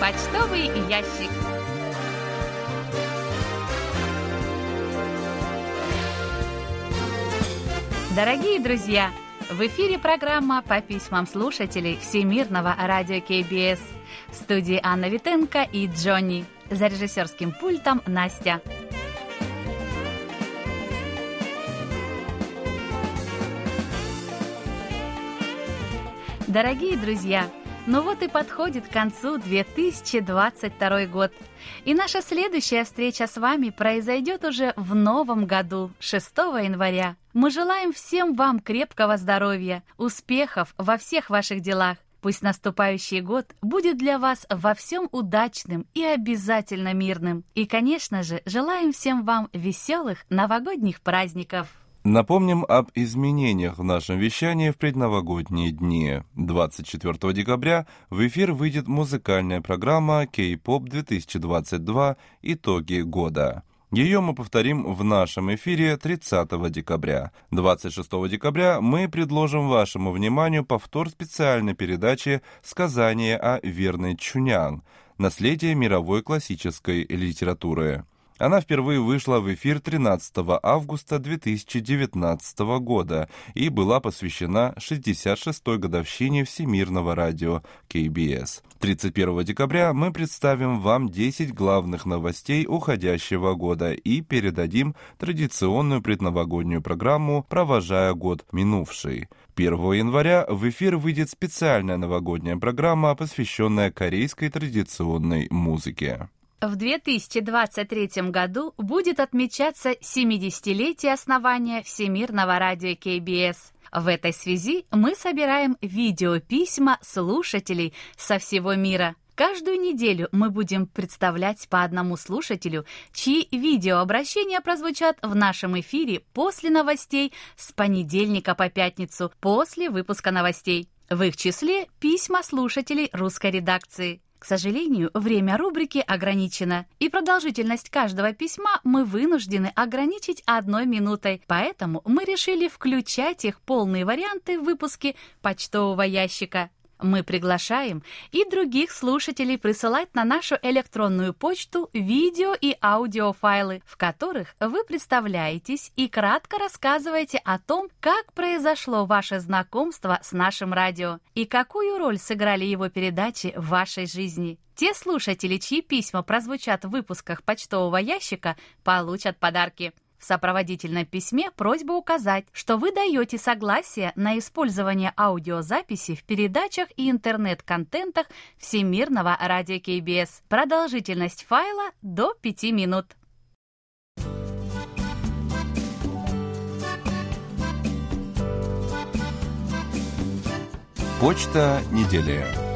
Почтовый ящик. Дорогие друзья, в эфире программа по письмам слушателей Всемирного радио КБС. В студии Анна Витенко и Джонни. За режиссерским пультом Настя. Дорогие друзья, ну вот и подходит к концу 2022 год. И наша следующая встреча с вами произойдет уже в новом году, 6 января. Мы желаем всем вам крепкого здоровья, успехов во всех ваших делах. Пусть наступающий год будет для вас во всем удачным и обязательно мирным. И, конечно же, желаем всем вам веселых новогодних праздников. Напомним об изменениях в нашем вещании в предновогодние дни. 24 декабря в эфир выйдет музыкальная программа K-pop 2022 «Итоги года». Ее мы повторим в нашем эфире 30 декабря. 26 декабря мы предложим вашему вниманию повтор специальной передачи «Сказание о верной Чунян. Наследие мировой классической литературы». Она впервые вышла в эфир 13 августа 2019 года и была посвящена 66-й годовщине Всемирного радио КБС. 31 декабря мы представим вам 10 главных новостей уходящего года и передадим традиционную предновогоднюю программу «Провожая год минувший». 1 января в эфир выйдет специальная новогодняя программа, посвященная корейской традиционной музыке. В 2023 году будет отмечаться 70-летие основания Всемирного радио КБС. В этой связи мы собираем видеописьма слушателей со всего мира. Каждую неделю мы будем представлять по одному слушателю, чьи видеообращения прозвучат в нашем эфире после новостей с понедельника по пятницу, после выпуска новостей. В их числе письма слушателей русской редакции. К сожалению, время рубрики ограничено, и продолжительность каждого письма мы вынуждены ограничить одной минутой, поэтому мы решили включать их полные варианты в выпуске почтового ящика. Мы приглашаем и других слушателей присылать на нашу электронную почту видео и аудиофайлы, в которых вы представляетесь и кратко рассказываете о том, как произошло ваше знакомство с нашим радио и какую роль сыграли его передачи в вашей жизни. Те слушатели, чьи письма прозвучат в выпусках почтового ящика, получат подарки. В сопроводительном письме просьба указать, что вы даете согласие на использование аудиозаписи в передачах и интернет-контентах Всемирного радио КБС. Продолжительность файла до 5 минут. Почта недели.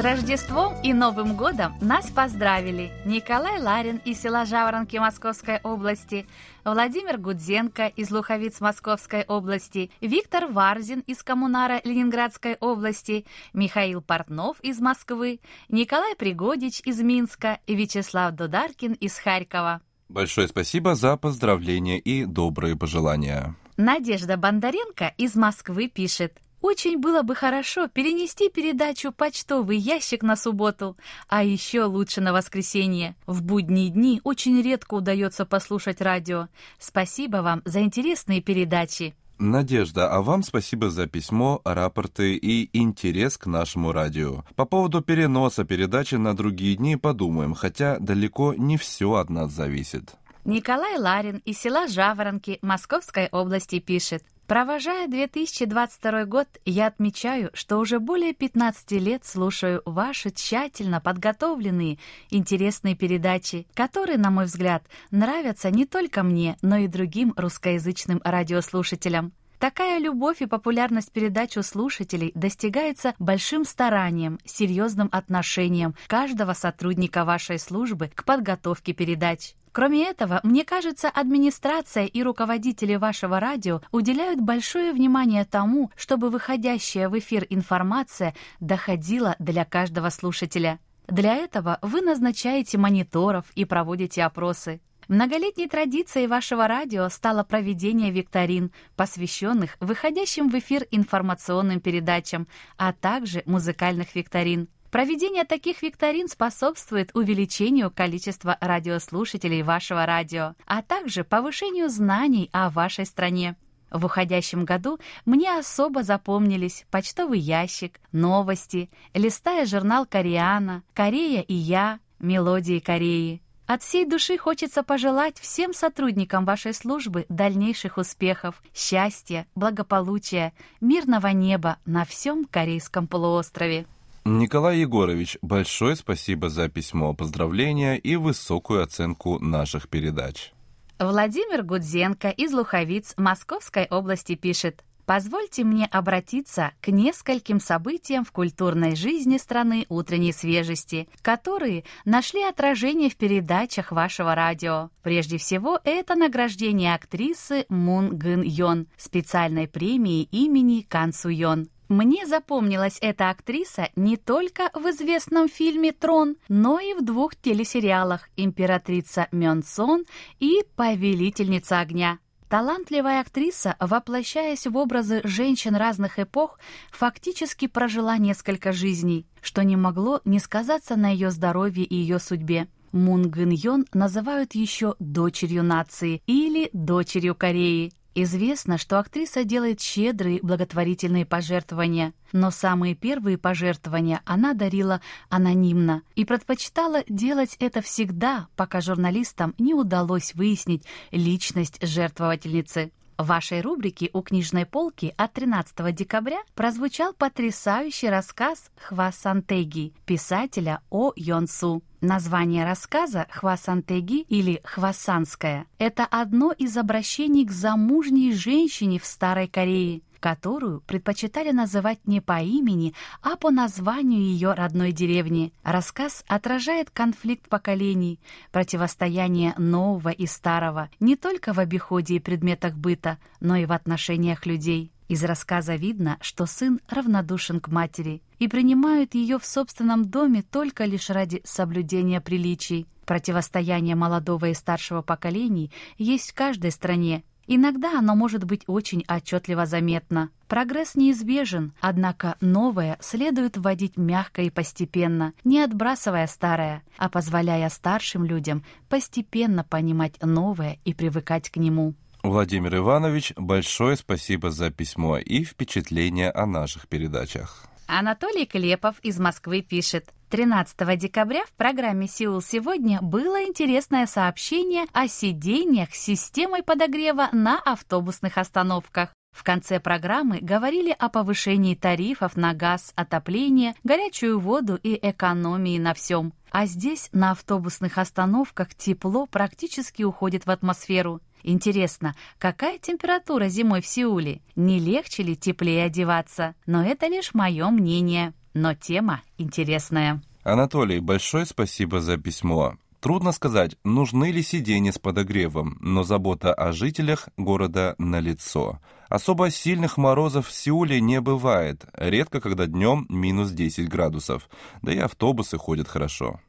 Рождеством и Новым годом нас поздравили Николай Ларин из села Жаворонки Московской области, Владимир Гудзенко из Луховиц Московской области, Виктор Варзин из Коммунара Ленинградской области, Михаил Портнов из Москвы, Николай Пригодич из Минска и Вячеслав Дударкин из Харькова. Большое спасибо за поздравления и добрые пожелания. Надежда Бондаренко из Москвы пишет – очень было бы хорошо перенести передачу «Почтовый ящик» на субботу, а еще лучше на воскресенье. В будние дни очень редко удается послушать радио. Спасибо вам за интересные передачи. Надежда, а вам спасибо за письмо, рапорты и интерес к нашему радио. По поводу переноса передачи на другие дни подумаем, хотя далеко не все от нас зависит. Николай Ларин из села Жаворонки Московской области пишет. Провожая 2022 год, я отмечаю, что уже более 15 лет слушаю ваши тщательно подготовленные, интересные передачи, которые, на мой взгляд, нравятся не только мне, но и другим русскоязычным радиослушателям. Такая любовь и популярность передач у слушателей достигается большим старанием, серьезным отношением каждого сотрудника вашей службы к подготовке передач. Кроме этого, мне кажется, администрация и руководители вашего радио уделяют большое внимание тому, чтобы выходящая в эфир информация доходила для каждого слушателя. Для этого вы назначаете мониторов и проводите опросы. Многолетней традицией вашего радио стало проведение викторин, посвященных выходящим в эфир информационным передачам, а также музыкальных викторин. Проведение таких викторин способствует увеличению количества радиослушателей вашего радио, а также повышению знаний о вашей стране. В уходящем году мне особо запомнились почтовый ящик, новости, листая журнал «Кореана», «Корея и я», «Мелодии Кореи». От всей души хочется пожелать всем сотрудникам вашей службы дальнейших успехов, счастья, благополучия, мирного неба на всем Корейском полуострове. Николай Егорович, большое спасибо за письмо поздравления и высокую оценку наших передач. Владимир Гудзенко из Луховиц Московской области пишет. Позвольте мне обратиться к нескольким событиям в культурной жизни страны утренней свежести, которые нашли отражение в передачах вашего радио. Прежде всего, это награждение актрисы Мун Гын Йон специальной премией имени Кан Су Йон. Мне запомнилась эта актриса не только в известном фильме «Трон», но и в двух телесериалах «Императрица Мён Сон» и «Повелительница огня». Талантливая актриса, воплощаясь в образы женщин разных эпох, фактически прожила несколько жизней, что не могло не сказаться на ее здоровье и ее судьбе. Мун Гын Йон называют еще «дочерью нации» или «дочерью Кореи». Известно, что актриса делает щедрые благотворительные пожертвования, но самые первые пожертвования она дарила анонимно и предпочитала делать это всегда, пока журналистам не удалось выяснить личность жертвовательницы. В вашей рубрике «У книжной полки» от 13 декабря прозвучал потрясающий рассказ Хва Сантеги, писателя О Йонсу. Название рассказа «Хвасантеги» или «Хвасанская» — это одно из обращений к замужней женщине в Старой Корее, которую предпочитали называть не по имени, а по названию ее родной деревни. Рассказ отражает конфликт поколений, противостояние нового и старого не только в обиходе и предметах быта, но и в отношениях людей. Из рассказа видно, что сын равнодушен к матери и принимают ее в собственном доме только лишь ради соблюдения приличий. Противостояние молодого и старшего поколений есть в каждой стране. Иногда оно может быть очень отчетливо заметно. Прогресс неизбежен, однако новое следует вводить мягко и постепенно, не отбрасывая старое, а позволяя старшим людям постепенно понимать новое и привыкать к нему. Владимир Иванович, большое спасибо за письмо и впечатление о наших передачах. Анатолий Клепов из Москвы пишет. 13 декабря в программе «Сеул сегодня» было интересное сообщение о сидениях с системой подогрева на автобусных остановках. В конце программы говорили о повышении тарифов на газ, отопление, горячую воду и экономии на всем. А здесь, на автобусных остановках, тепло практически уходит в атмосферу. Интересно, какая температура зимой в Сеуле? Не легче ли теплее одеваться? Но это лишь мое мнение. Но тема интересная. Анатолий, большое спасибо за письмо. Трудно сказать, нужны ли сиденья с подогревом, но забота о жителях города налицо. Особо сильных морозов в Сеуле не бывает, редко когда днем минус 10 градусов, да и автобусы ходят хорошо.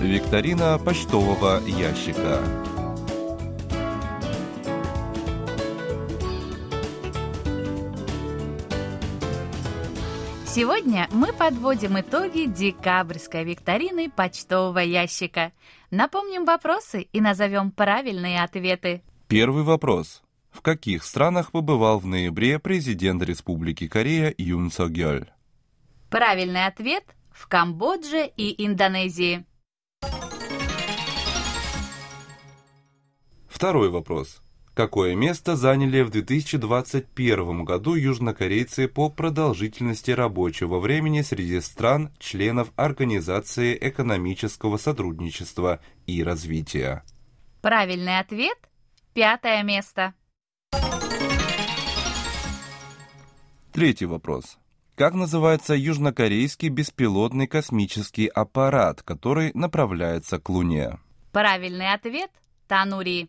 Викторина почтового ящика. Сегодня мы подводим итоги декабрьской викторины почтового ящика. Напомним вопросы и назовем правильные ответы. Первый вопрос. В каких странах побывал в ноябре президент Республики Корея Юн Со Гёль? Правильный ответ – в Камбодже и Индонезии. Второй вопрос. Какое место заняли в 2021 году южнокорейцы по продолжительности рабочего времени среди стран, членов Организации экономического сотрудничества и развития? Правильный ответ – пятое место. Третий вопрос. Как называется южнокорейский беспилотный космический аппарат, который направляется к Луне? Правильный ответ – Танури.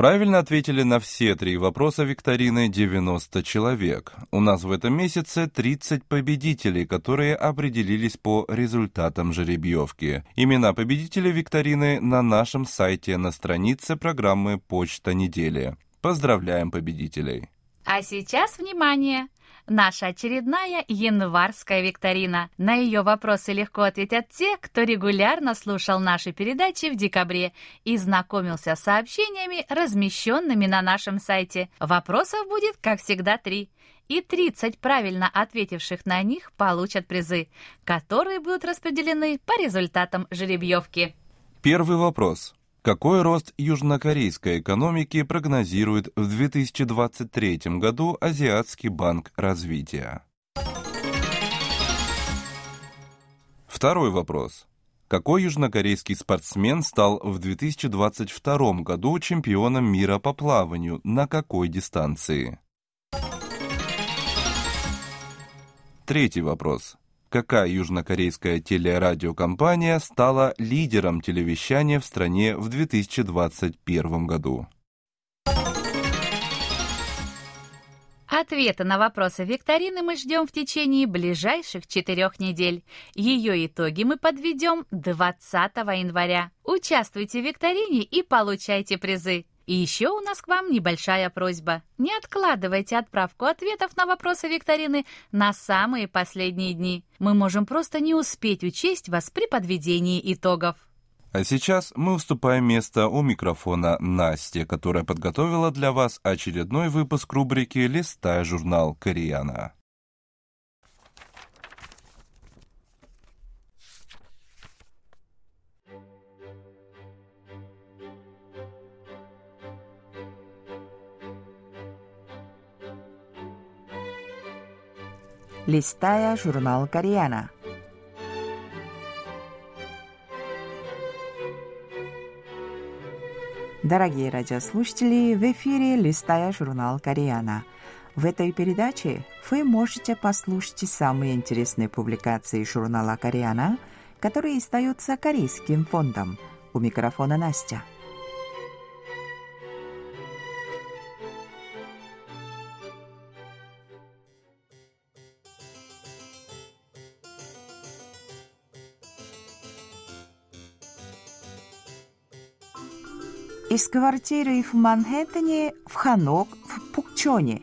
Правильно ответили на все три вопроса викторины 90 человек. У нас в этом месяце 30 победителей, которые определились по результатам жеребьевки. Имена победителей викторины на нашем сайте на странице программы «Почта недели». Поздравляем победителей! А сейчас внимание! Наша очередная январская викторина. На ее вопросы легко ответят те, кто регулярно слушал наши передачи в декабре и знакомился с сообщениями, размещенными на нашем сайте. Вопросов будет, как всегда, три. И 30 правильно ответивших на них получат призы, которые будут распределены по результатам жеребьевки. Первый вопрос. Какой рост южнокорейской экономики прогнозирует в 2023 году Азиатский банк развития? Второй вопрос. Какой южнокорейский спортсмен стал в 2022 году чемпионом мира по плаванию? На какой дистанции? Третий вопрос. Какая южнокорейская телерадиокомпания стала лидером телевещания в стране в 2021 году? Ответы на вопросы викторины мы ждем в течение ближайших четырех недель. Ее итоги мы подведем 20 января. Участвуйте в викторине и получайте призы. И еще у нас к вам небольшая просьба. Не откладывайте отправку ответов на вопросы викторины на самые последние дни. Мы можем просто не успеть учесть вас при подведении итогов. А сейчас мы уступаем место у микрофона Насте, которая подготовила для вас очередной выпуск рубрики «Листая журнал Кореяна». Листая журнал Koreana. Дорогие радиослушатели, в эфире «Листая журнал Koreana». В этой передаче вы можете послушать самые интересные публикации журнала «Koreana», которые издаются Корейским фондом. У микрофона Настя. Из квартиры в Манхэттене в Ханок в Пукчоне.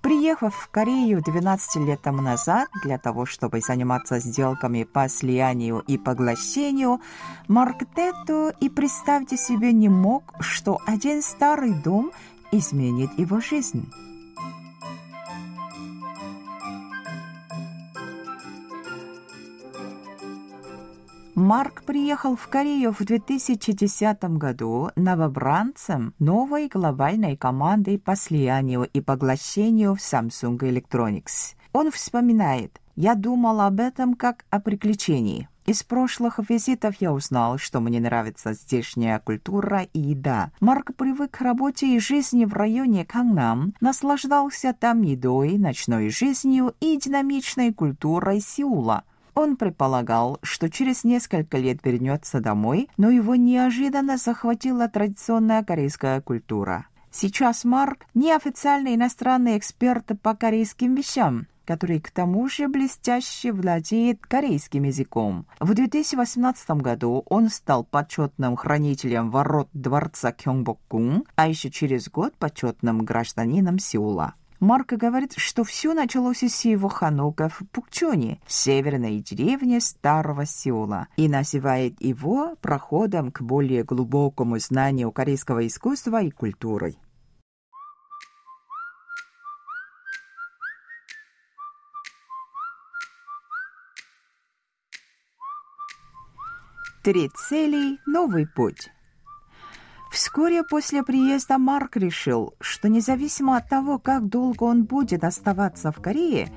Приехав в Корею 12 лет тому назад для того, чтобы заниматься сделками по слиянию и поглощению, Марк Тетто и представьте себе не мог, что один старый дом изменит его жизнь. Марк приехал в Корею в 2010 году новобранцем новой глобальной команды по слиянию и поглощению в Samsung Electronics. Он вспоминает, «Я думал об этом как о приключении». Из прошлых визитов я узнал, что мне нравится здешняя культура и еда. Марк привык к работе и жизни в районе Кангнам, наслаждался там едой, ночной жизнью и динамичной культурой Сеула – он предполагал, что через несколько лет вернется домой, но его неожиданно захватила традиционная корейская культура. Сейчас Марк – неофициальный иностранный эксперт по корейским вещам, который к тому же блестяще владеет корейским языком. В 2018 году он стал почетным хранителем ворот дворца Кёнгбокгун, а еще через год почетным гражданином Сеула. Марк говорит, что все началось с его ханука в Пукчоне, северной деревне старого Сеула, и называет его проходом к более глубокому знанию корейского искусства и культуры. Три цели – новый путь. Вскоре после приезда Марк решил, что независимо от того, как долго он будет оставаться в Корее,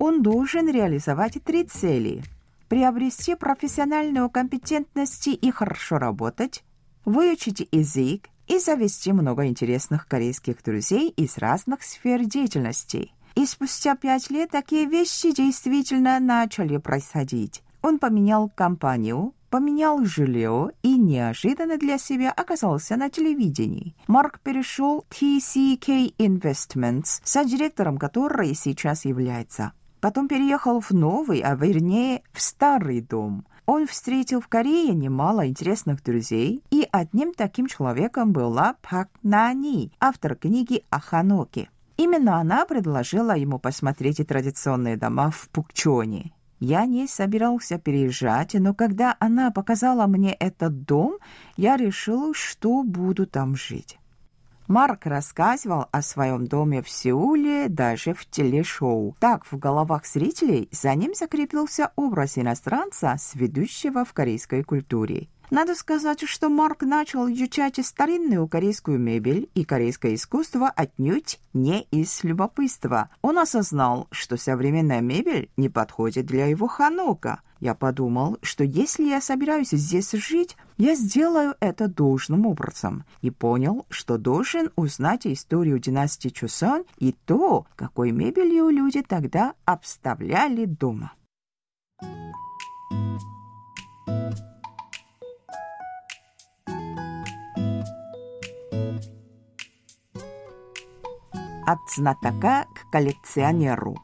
он должен реализовать три цели. Приобрести профессиональную компетентность и хорошо работать, выучить язык и завести много интересных корейских друзей из разных сфер деятельности. И спустя пять лет такие вещи действительно начали происходить. Он поменял компанию, поменял жилье и неожиданно для себя оказался на телевидении. Марк перешел TCK Investments, со директором которой сейчас является. Потом переехал в новый, а вернее в старый дом. Он встретил в Корее немало интересных друзей, и одним таким человеком была Пак Нани, автор книги о Ханоке. Именно она предложила ему посмотреть и традиционные дома в Пукчоне. Я не собирался переезжать, но когда она показала мне этот дом, я решил, что буду там жить. Марк рассказывал о своем доме в Сеуле даже в телешоу. Так в головах зрителей за ним закрепился образ иностранца, сведущего в корейской культуре. Надо сказать, что Марк начал изучать старинную корейскую мебель и корейское искусство отнюдь не из любопытства. Он осознал, что современная мебель не подходит для его ханока. Я подумал, что если я собираюсь здесь жить, я сделаю это должным образом. И понял, что должен узнать историю династии Чусон и то, какой мебелью люди тогда обставляли дома. От знатока к коллекционеру.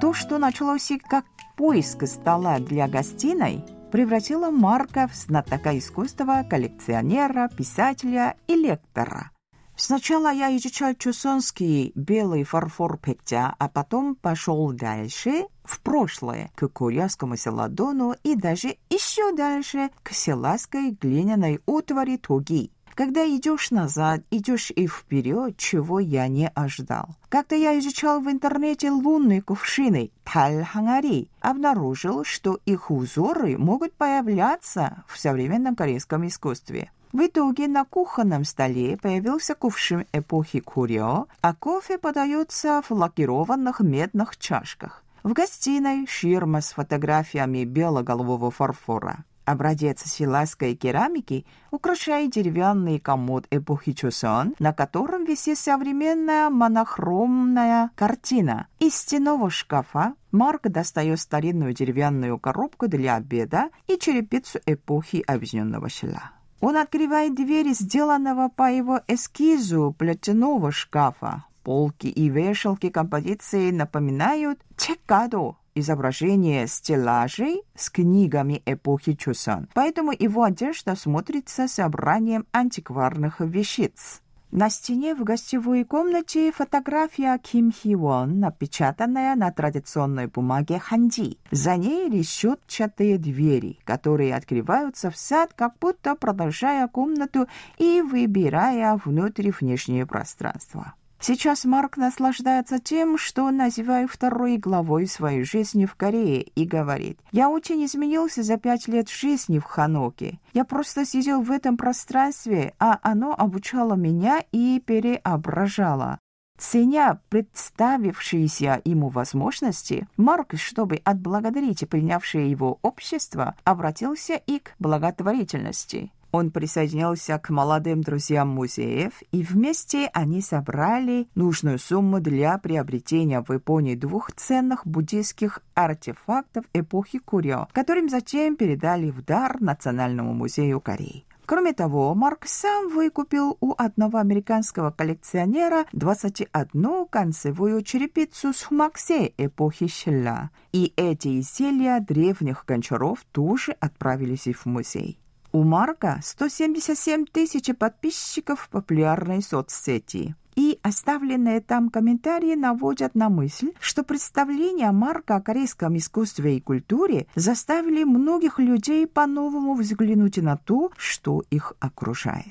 То, что началось как поиск стола для гостиной, превратило Марка в знатока искусства, коллекционера, писателя и лектора. Сначала я изучал чусонский белый фарфор Пектя, а потом пошел дальше, в прошлое, к Курьевскому селадону и даже еще дальше, к селазской глиняной утвари Туги. Когда идешь назад, идешь и вперед, чего я не ожидал. Когда я изучал в интернете лунные кувшины Тальхангари, обнаружил, что их узоры могут появляться в современном корейском искусстве. В итоге на кухонном столе появился кувшин эпохи Курё, а кофе подается в лакированных медных чашках. В гостиной ширма с фотографиями белоголового фарфора. Образец силайской керамики украшает деревянный комод эпохи Чосон, на котором висит современная монохромная картина. Из стенового шкафа Марк достает старинную деревянную коробку для обеда и черепицу эпохи объединенного села. Он открывает дверь сделанного по его эскизу плетяного шкафа. Полки и вешалки композиции напоминают чекаду, изображение стеллажей с книгами эпохи Чусон, поэтому его одежда смотрится собранием антикварных вещиц. На стене в гостевой комнате фотография Ким Хи Вон, напечатанная на традиционной бумаге ханди. За ней решетчатые двери, которые открываются в сад, как будто продолжая комнату и выбирая внутрь внешнее пространство. Сейчас Марк наслаждается тем, что называю второй главой своей жизни в Корее и говорит, «Я очень изменился за пять лет жизни в Ханоке. Я просто сидел в этом пространстве, а оно обучало меня и переображало». Ценя представившиеся ему возможности, Марк, чтобы отблагодарить принявшее его общество, обратился и к благотворительности. Он присоединился к молодым друзьям музеев, и вместе они собрали нужную сумму для приобретения в Японии двух ценных буддийских артефактов эпохи Курё, которым затем передали в дар Национальному музею Кореи. Кроме того, Марк сам выкупил у одного американского коллекционера 21 концевую черепицу с хумаксе эпохи Шилла. И эти изделия древних гончаров тоже отправились в музей. У Марка 177 тысяч подписчиков в популярной соцсети. И оставленные там комментарии наводят на мысль, что представления Марка о корейском искусстве и культуре заставили многих людей по-новому взглянуть на то, что их окружает.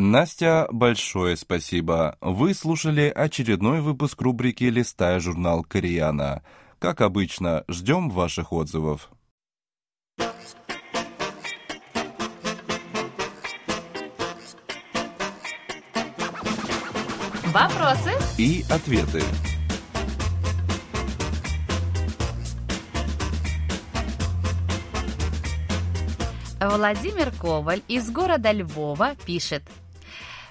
Настя, большое спасибо. Вы слушали очередной выпуск рубрики «Листая журнал Кореяна». Как обычно, ждем ваших отзывов. Вопросы и ответы. Владимир Коваль из города Львова пишет.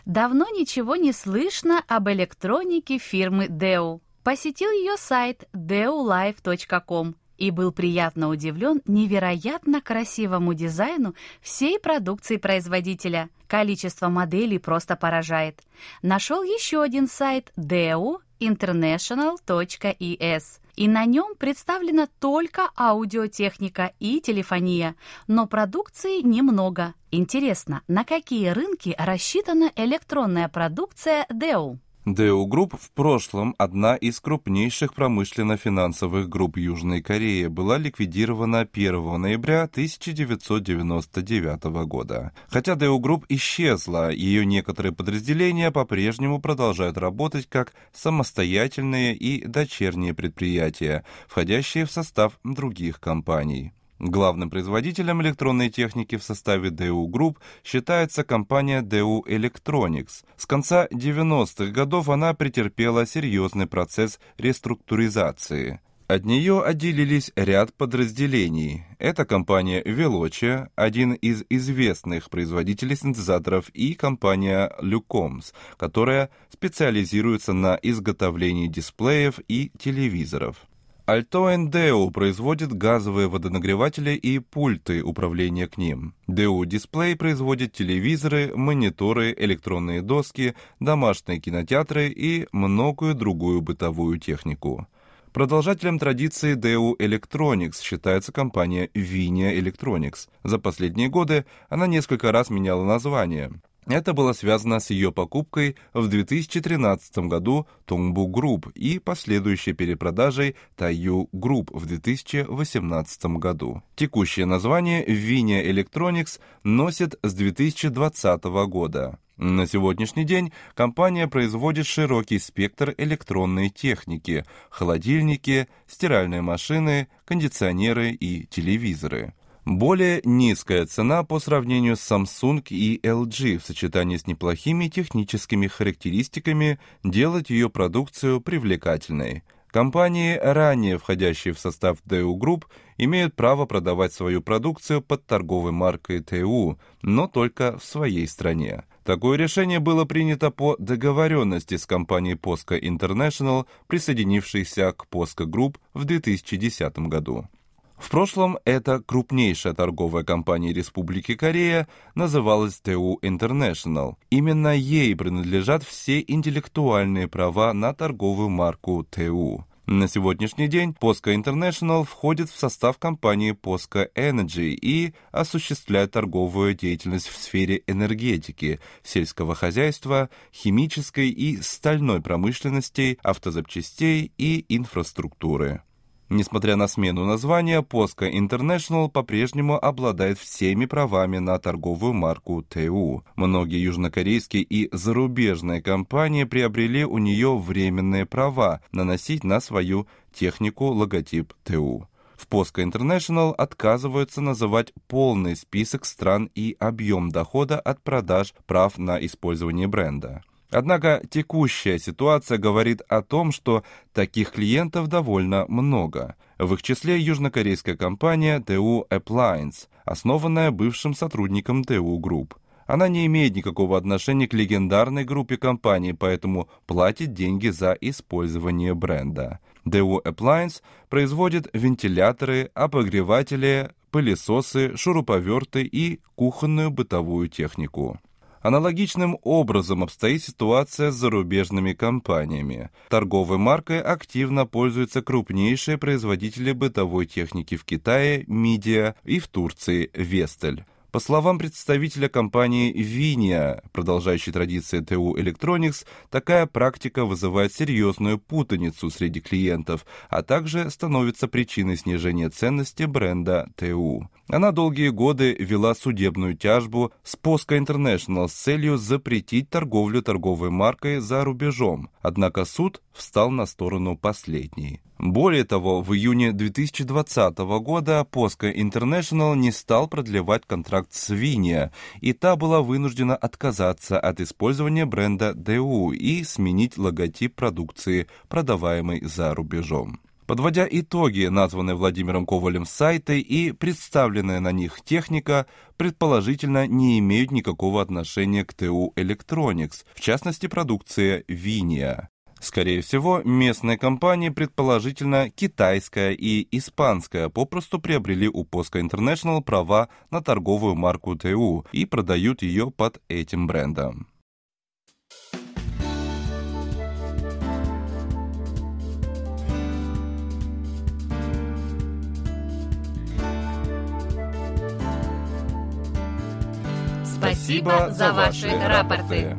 Давно ничего не слышно об электронике фирмы Deu. Посетил ее сайт deulife.com и был приятно удивлен невероятно красивому дизайну всей продукции производителя. Количество моделей просто поражает. Нашел еще один сайт deuinternational.es и на нем представлена только аудиотехника и телефония, но продукции немного. Интересно, на какие рынки рассчитана электронная продукция Dell? Deo Group в прошлом одна из крупнейших промышленно-финансовых групп Южной Кореи была ликвидирована 1 ноября 1999 года. Хотя Deo Group исчезла, ее некоторые подразделения по-прежнему продолжают работать как самостоятельные и дочерние предприятия, входящие в состав других компаний. Главным производителем электронной техники в составе DU Group считается компания DU Electronics. С конца 90-х годов она претерпела серьезный процесс реструктуризации. От нее отделились ряд подразделений. Это компания Veloce, один из известных производителей синтезаторов, и компания Lucoms, которая специализируется на изготовлении дисплеев и телевизоров. Deo производит газовые водонагреватели и пульты управления к ним. Display производит телевизоры, мониторы, электронные доски, домашние кинотеатры и многое другую бытовую технику. Продолжателем традиции Deo Electronics считается компания Vinia Electronics. За последние годы она несколько раз меняла название. Это было связано с ее покупкой в 2013 году Tongbu Group и последующей перепродажей Taiyu Group в 2018 году. Текущее название Vinia Electronics носит с 2020 года. На сегодняшний день компания производит широкий спектр электронной техники, холодильники, стиральные машины, кондиционеры и телевизоры. Более низкая цена по сравнению с Samsung и LG в сочетании с неплохими техническими характеристиками делает ее продукцию привлекательной. Компании, ранее входящие в состав TU Group, имеют право продавать свою продукцию под торговой маркой TU, но только в своей стране. Такое решение было принято по договоренности с компанией POSCO International, присоединившейся к POSCO Group в 2010 году. В прошлом эта крупнейшая торговая компания Республики Корея называлась ТУ International. Именно ей принадлежат все интеллектуальные права на торговую марку ТУ. На сегодняшний день POSCO International входит в состав компании POSCO Energy и осуществляет торговую деятельность в сфере энергетики, сельского хозяйства, химической и стальной промышленности, автозапчастей и инфраструктуры. Несмотря на смену названия, POSCO International по-прежнему обладает всеми правами на торговую марку ТУ. Многие южнокорейские и зарубежные компании приобрели у нее временные права наносить на свою технику логотип ТУ. В POSCO International отказываются называть полный список стран и объем дохода от продаж прав на использование бренда. Однако текущая ситуация говорит о том, что таких клиентов довольно много. В их числе южнокорейская компания TU Appliance, основанная бывшим сотрудником TU Group. Она не имеет никакого отношения к легендарной группе компаний, поэтому платит деньги за использование бренда. DU Appliance производит вентиляторы, обогреватели, пылесосы, шуруповерты и кухонную бытовую технику. Аналогичным образом обстоит ситуация с зарубежными компаниями. Торговой маркой активно пользуются крупнейшие производители бытовой техники в Китае, Мидия и в Турции, Вестель. По словам представителя компании Vinia, продолжающей традиции TU Electronics, такая практика вызывает серьезную путаницу среди клиентов, а также становится причиной снижения ценности бренда TU. Она долгие годы вела судебную тяжбу с Posca International с целью запретить торговлю торговой маркой за рубежом, однако суд встал на сторону последней. Более того, в июне 2020 года Posca International не стал продлевать контракт с Vinia, и та была вынуждена отказаться от использования бренда DU и сменить логотип продукции, продаваемой за рубежом. Подводя итоги, названные Владимиром Ковалем сайты и представленная на них техника, предположительно не имеют никакого отношения к ТУ Electronics, в частности продукция Vinia. Скорее всего, местные компании, предположительно китайская и испанская, попросту приобрели у Posca International права на торговую марку ТУ и продают ее под этим брендом. Спасибо за ваши рапорты.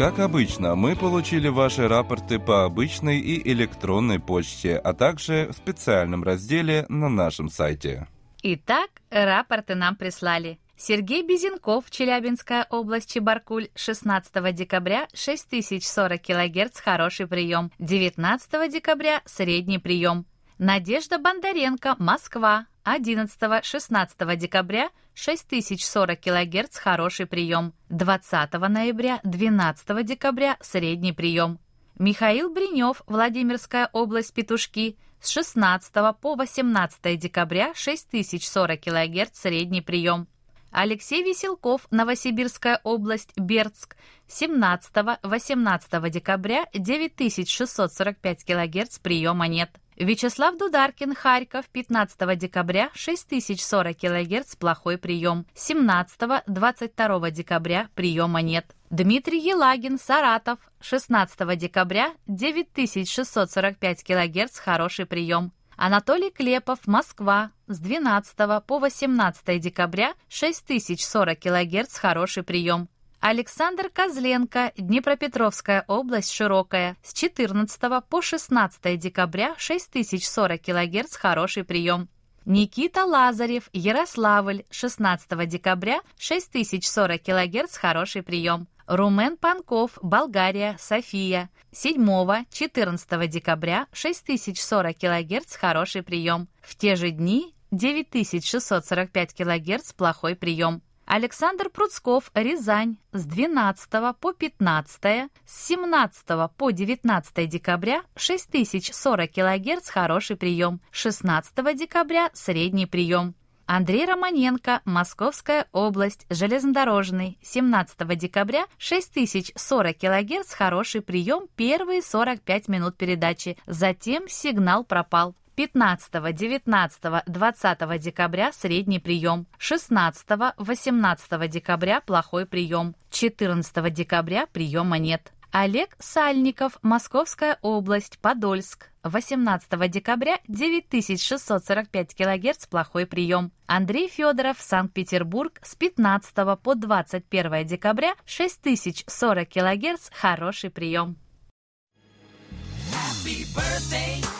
Как обычно, мы получили ваши рапорты по обычной и электронной почте, а также в специальном разделе на нашем сайте. Итак, рапорты нам прислали. Сергей Безенков, Челябинская область, Чебаркуль, 16 декабря, 6040 кГц, хороший прием. 19 декабря, средний прием. Надежда Бондаренко, Москва, 11-16 декабря 6040 кГц хороший прием. 20 ноября 12 декабря средний прием. Михаил Бринев, Владимирская область, Петушки, с 16 по 18 декабря 6040 кГц средний прием. Алексей Веселков, Новосибирская область, Бердск, 17-18 декабря 9645 кГц приема нет. Вячеслав Дударкин, Харьков, 15 декабря, 6040 кГц, плохой прием. 17-22 декабря приема нет. Дмитрий Елагин, Саратов, 16 декабря, 9645 кГц, хороший прием. Анатолий Клепов, Москва, с 12 по 18 декабря, 6040 кГц, хороший прием. Александр Козленко, Днепропетровская область, Широкая, с 14 по 16 декабря, 6040 кГц, хороший прием. Никита Лазарев, Ярославль, 16 декабря, 6040 кГц, хороший прием. Румен Панков, Болгария, София, 7-14 декабря, 6040 кГц, хороший прием. В те же дни 9645 кГц, плохой прием. Александр Пруцков, Рязань, с 12 по 15, с 17 по 19 декабря 6040 кГц хороший прием, 16 декабря средний прием. Андрей Романенко, Московская область, железнодорожный, 17 декабря 6040 кГц хороший прием, первые 45 минут передачи, затем сигнал пропал. 15, 19, 20 декабря средний прием, 16, 18 декабря плохой прием, 14 декабря приема нет. Олег Сальников, Московская область, Подольск. 18 декабря 9645 кГц плохой прием. Андрей Федоров, Санкт-Петербург с 15 по 21 декабря 6040 кГц хороший прием. Happy birthday.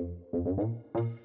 Thank you.